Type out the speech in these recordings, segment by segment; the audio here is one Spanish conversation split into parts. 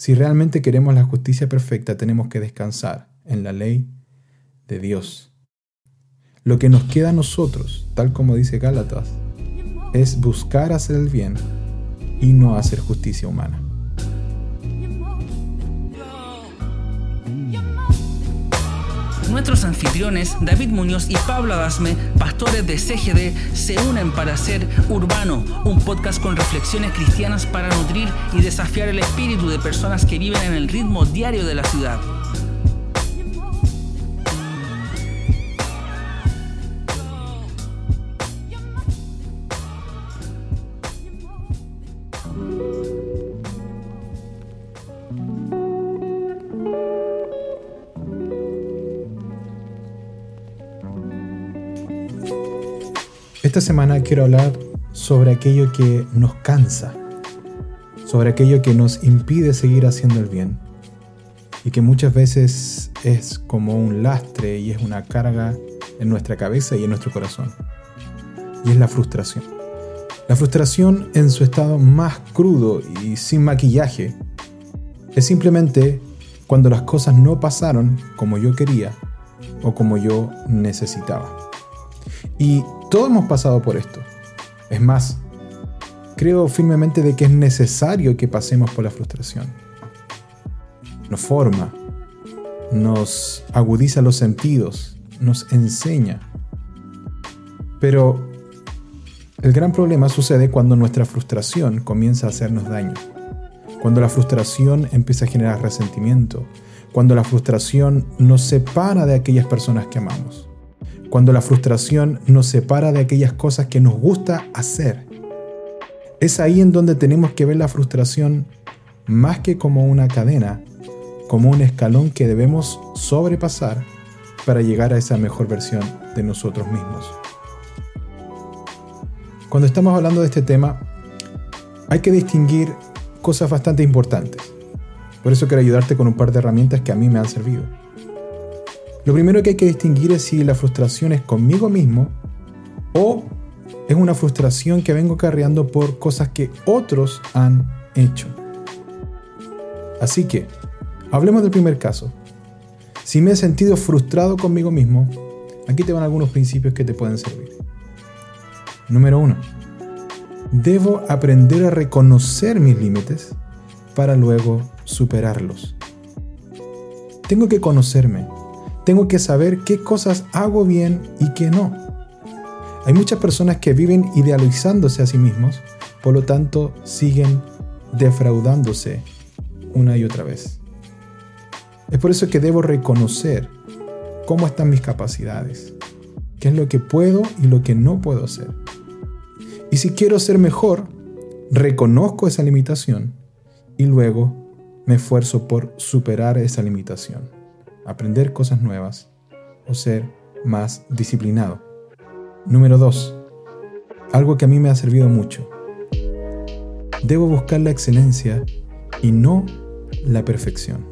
Si realmente queremos la justicia perfecta, tenemos que descansar en la ley de Dios. Lo que nos queda a nosotros, tal como dice Gálatas, es buscar hacer el bien y no hacer justicia humana. Nuestros anfitriones, David Muñoz y Pablo Adasme, pastores de CGD, se unen para hacer Urbano, un podcast con reflexiones cristianas para nutrir y desafiar el espíritu de personas que viven en el ritmo diario de la ciudad. Esta semana quiero hablar sobre aquello que nos cansa, sobre aquello que nos impide seguir haciendo el bien y que muchas veces es como un lastre y es una carga en nuestra cabeza y en nuestro corazón. Y es la frustración. La frustración en su estado más crudo y sin maquillaje es simplemente cuando las cosas no pasaron como yo quería o como yo necesitaba. Y todos hemos pasado por esto. Es más, creo firmemente de que es necesario que pasemos por la frustración. Nos forma, nos agudiza los sentidos, nos enseña. Pero el gran problema sucede cuando nuestra frustración comienza a hacernos daño. Cuando la frustración empieza a generar resentimiento. Cuando la frustración nos separa de aquellas personas que amamos cuando la frustración nos separa de aquellas cosas que nos gusta hacer. Es ahí en donde tenemos que ver la frustración más que como una cadena, como un escalón que debemos sobrepasar para llegar a esa mejor versión de nosotros mismos. Cuando estamos hablando de este tema, hay que distinguir cosas bastante importantes. Por eso quiero ayudarte con un par de herramientas que a mí me han servido. Lo primero que hay que distinguir es si la frustración es conmigo mismo o es una frustración que vengo carreando por cosas que otros han hecho. Así que, hablemos del primer caso. Si me he sentido frustrado conmigo mismo, aquí te van algunos principios que te pueden servir. Número uno, debo aprender a reconocer mis límites para luego superarlos. Tengo que conocerme, tengo que saber qué cosas hago bien y qué no. Hay muchas personas que viven idealizándose a sí mismos, por lo tanto siguen defraudándose una y otra vez. Es por eso que debo reconocer cómo están mis capacidades, qué es lo que puedo y lo que no puedo hacer. Y si quiero ser mejor, reconozco esa limitación y luego me esfuerzo por superar esa limitación aprender cosas nuevas o ser más disciplinado. Número 2. Algo que a mí me ha servido mucho. Debo buscar la excelencia y no la perfección.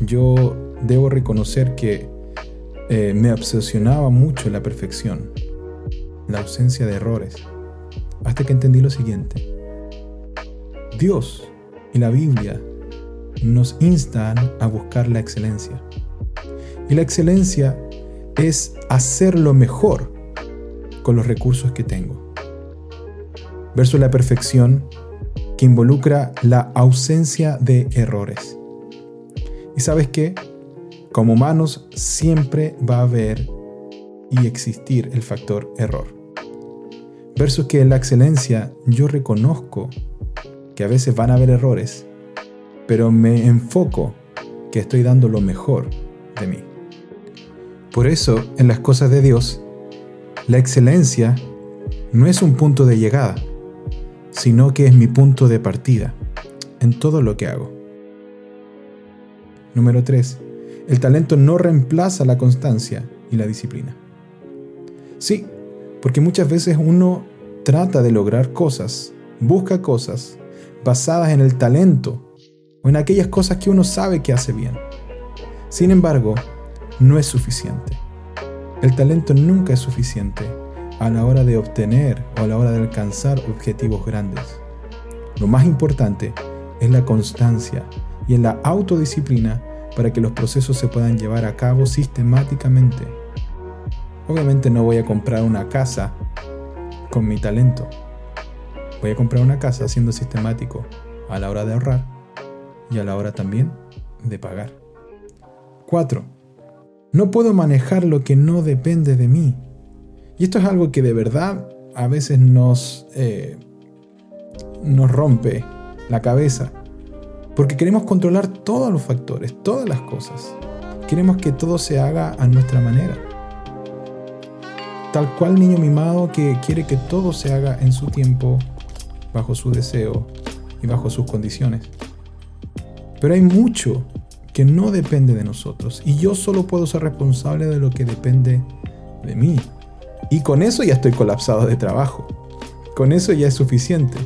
Yo debo reconocer que eh, me obsesionaba mucho la perfección, la ausencia de errores, hasta que entendí lo siguiente. Dios y la Biblia nos instan a buscar la excelencia. Y la excelencia es hacer lo mejor con los recursos que tengo. Verso la perfección que involucra la ausencia de errores. Y sabes qué? Como humanos siempre va a haber y existir el factor error. Verso que en la excelencia yo reconozco que a veces van a haber errores pero me enfoco que estoy dando lo mejor de mí. Por eso, en las cosas de Dios, la excelencia no es un punto de llegada, sino que es mi punto de partida en todo lo que hago. Número 3. El talento no reemplaza la constancia y la disciplina. Sí, porque muchas veces uno trata de lograr cosas, busca cosas basadas en el talento o en aquellas cosas que uno sabe que hace bien. Sin embargo, no es suficiente. El talento nunca es suficiente a la hora de obtener o a la hora de alcanzar objetivos grandes. Lo más importante es la constancia y en la autodisciplina para que los procesos se puedan llevar a cabo sistemáticamente. Obviamente no voy a comprar una casa con mi talento. Voy a comprar una casa siendo sistemático a la hora de ahorrar y a la hora también de pagar. 4. No puedo manejar lo que no depende de mí. Y esto es algo que de verdad a veces nos, eh, nos rompe la cabeza. Porque queremos controlar todos los factores, todas las cosas. Queremos que todo se haga a nuestra manera. Tal cual niño mimado que quiere que todo se haga en su tiempo, bajo su deseo y bajo sus condiciones. Pero hay mucho que no depende de nosotros y yo solo puedo ser responsable de lo que depende de mí. Y con eso ya estoy colapsado de trabajo. Con eso ya es suficiente.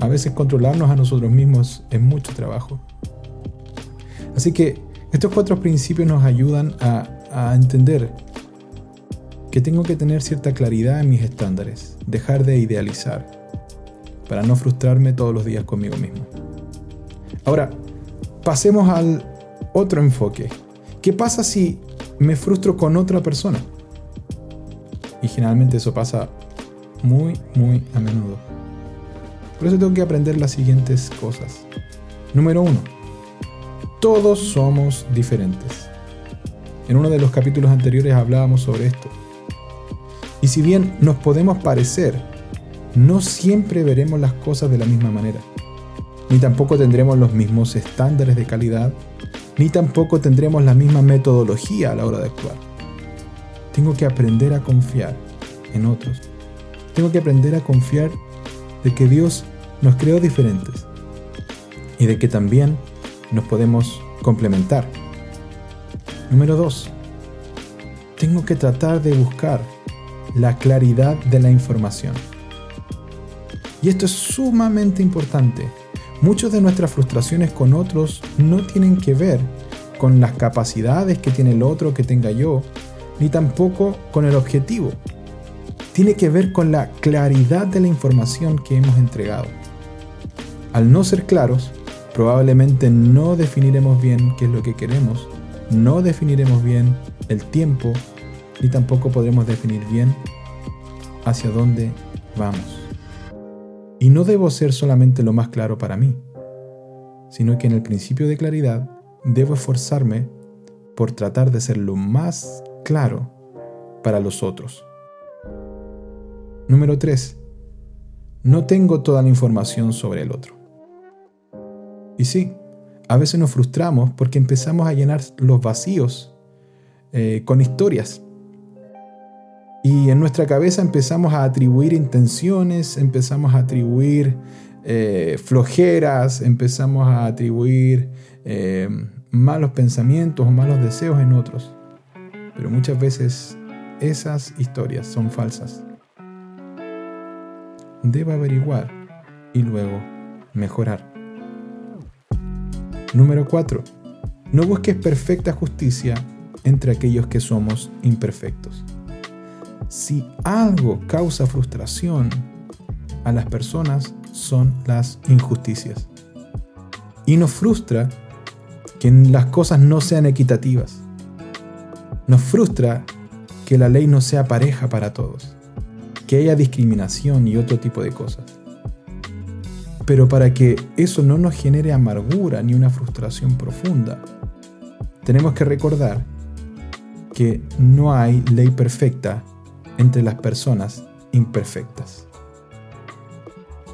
A veces controlarnos a nosotros mismos es mucho trabajo. Así que estos cuatro principios nos ayudan a, entender que tengo que tener cierta claridad en mis estándares, dejar de idealizar, para no frustrarme todos los días conmigo mismo. Ahora, pasemos al otro enfoque. ¿Qué pasa si me frustro con otra persona? Y generalmente eso pasa muy, muy a menudo. Por eso tengo que aprender las siguientes cosas. Número uno, todos somos diferentes. En uno de los capítulos anteriores hablábamos sobre esto. Y si bien nos podemos parecer, no siempre veremos las cosas de la misma manera. Ni tampoco tendremos los mismos estándares de calidad, ni tampoco tendremos la misma metodología a la hora de actuar. Tengo que aprender a confiar en otros. Tengo que aprender a confiar de que Dios nos creó diferentes y de que también nos podemos complementar. Número 2. Tengo que tratar de buscar la claridad de la información. Y esto es sumamente importante. Muchas de nuestras frustraciones con otros no tienen que ver con las capacidades que tiene el otro que tenga yo, ni tampoco con el objetivo. Tiene que ver con la claridad de la información que hemos entregado. Al no ser claros, probablemente no definiremos bien qué es lo que queremos, no definiremos bien el tiempo y tampoco podremos definir bien hacia dónde vamos. Y no debo ser solamente lo más claro para mí, sino que en el principio de claridad debo esforzarme por tratar de ser lo más claro para los otros. Número 3. No tengo toda la información sobre el otro. Y sí, a veces nos frustramos porque empezamos a llenar los vacíos eh, con historias. Y en nuestra cabeza empezamos a atribuir intenciones, empezamos a atribuir eh, flojeras, empezamos a atribuir eh, malos pensamientos o malos deseos en otros. Pero muchas veces esas historias son falsas. Debo averiguar y luego mejorar. Número 4. No busques perfecta justicia entre aquellos que somos imperfectos. Si algo causa frustración a las personas son las injusticias. Y nos frustra que las cosas no sean equitativas. Nos frustra que la ley no sea pareja para todos, que haya discriminación y otro tipo de cosas. Pero para que eso no nos genere amargura ni una frustración profunda, tenemos que recordar que no hay ley perfecta entre las personas imperfectas.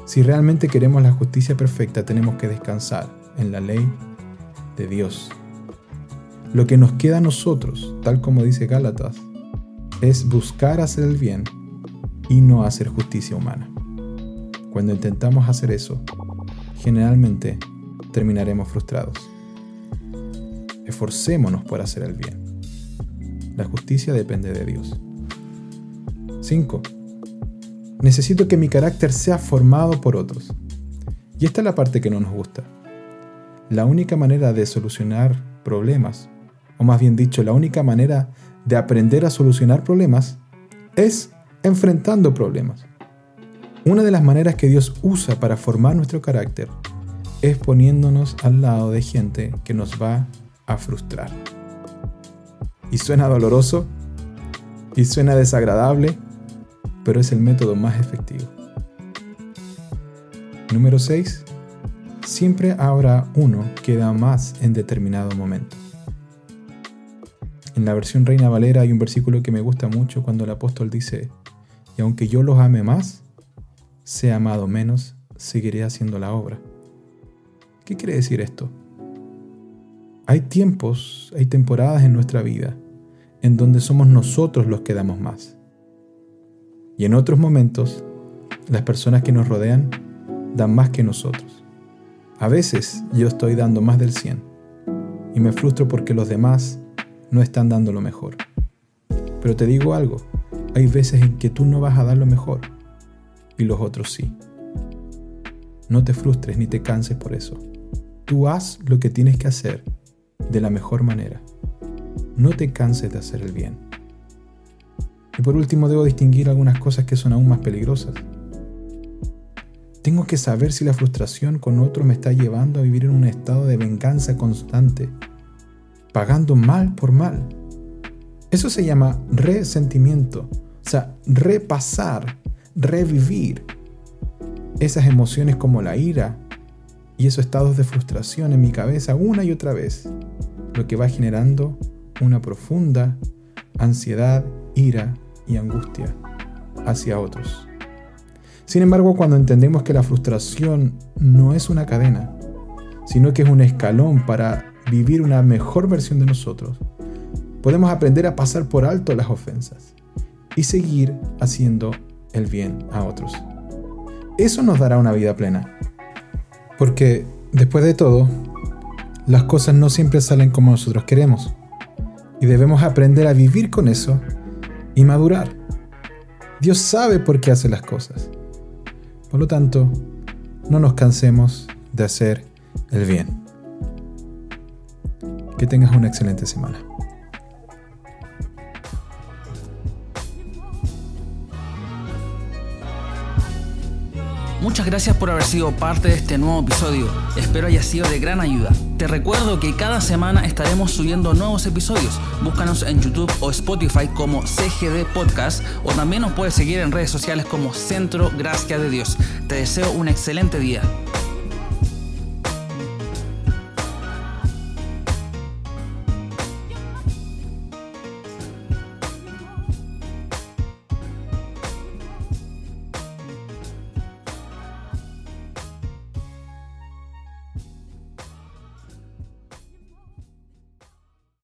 Si realmente queremos la justicia perfecta, tenemos que descansar en la ley de Dios. Lo que nos queda a nosotros, tal como dice Gálatas, es buscar hacer el bien y no hacer justicia humana. Cuando intentamos hacer eso, generalmente terminaremos frustrados. Esforcémonos por hacer el bien. La justicia depende de Dios. 5. Necesito que mi carácter sea formado por otros. Y esta es la parte que no nos gusta. La única manera de solucionar problemas, o más bien dicho, la única manera de aprender a solucionar problemas, es enfrentando problemas. Una de las maneras que Dios usa para formar nuestro carácter es poniéndonos al lado de gente que nos va a frustrar. Y suena doloroso, y suena desagradable, pero es el método más efectivo. Número 6. Siempre habrá uno que da más en determinado momento. En la versión Reina Valera hay un versículo que me gusta mucho cuando el apóstol dice, y aunque yo los ame más, sea amado menos, seguiré haciendo la obra. ¿Qué quiere decir esto? Hay tiempos, hay temporadas en nuestra vida en donde somos nosotros los que damos más. Y en otros momentos, las personas que nos rodean dan más que nosotros. A veces yo estoy dando más del 100 y me frustro porque los demás no están dando lo mejor. Pero te digo algo, hay veces en que tú no vas a dar lo mejor y los otros sí. No te frustres ni te canses por eso. Tú haz lo que tienes que hacer de la mejor manera. No te canses de hacer el bien. Y por último debo distinguir algunas cosas que son aún más peligrosas. Tengo que saber si la frustración con otro me está llevando a vivir en un estado de venganza constante, pagando mal por mal. Eso se llama resentimiento, o sea, repasar, revivir esas emociones como la ira y esos estados de frustración en mi cabeza una y otra vez, lo que va generando una profunda ansiedad, ira y angustia hacia otros. Sin embargo, cuando entendemos que la frustración no es una cadena, sino que es un escalón para vivir una mejor versión de nosotros, podemos aprender a pasar por alto las ofensas y seguir haciendo el bien a otros. Eso nos dará una vida plena. Porque, después de todo, las cosas no siempre salen como nosotros queremos. Y debemos aprender a vivir con eso y madurar. Dios sabe por qué hace las cosas. Por lo tanto, no nos cansemos de hacer el bien. Que tengas una excelente semana. Muchas gracias por haber sido parte de este nuevo episodio. Espero haya sido de gran ayuda. Te recuerdo que cada semana estaremos subiendo nuevos episodios. Búscanos en YouTube o Spotify como CGD Podcast o también nos puedes seguir en redes sociales como Centro Gracia de Dios. Te deseo un excelente día.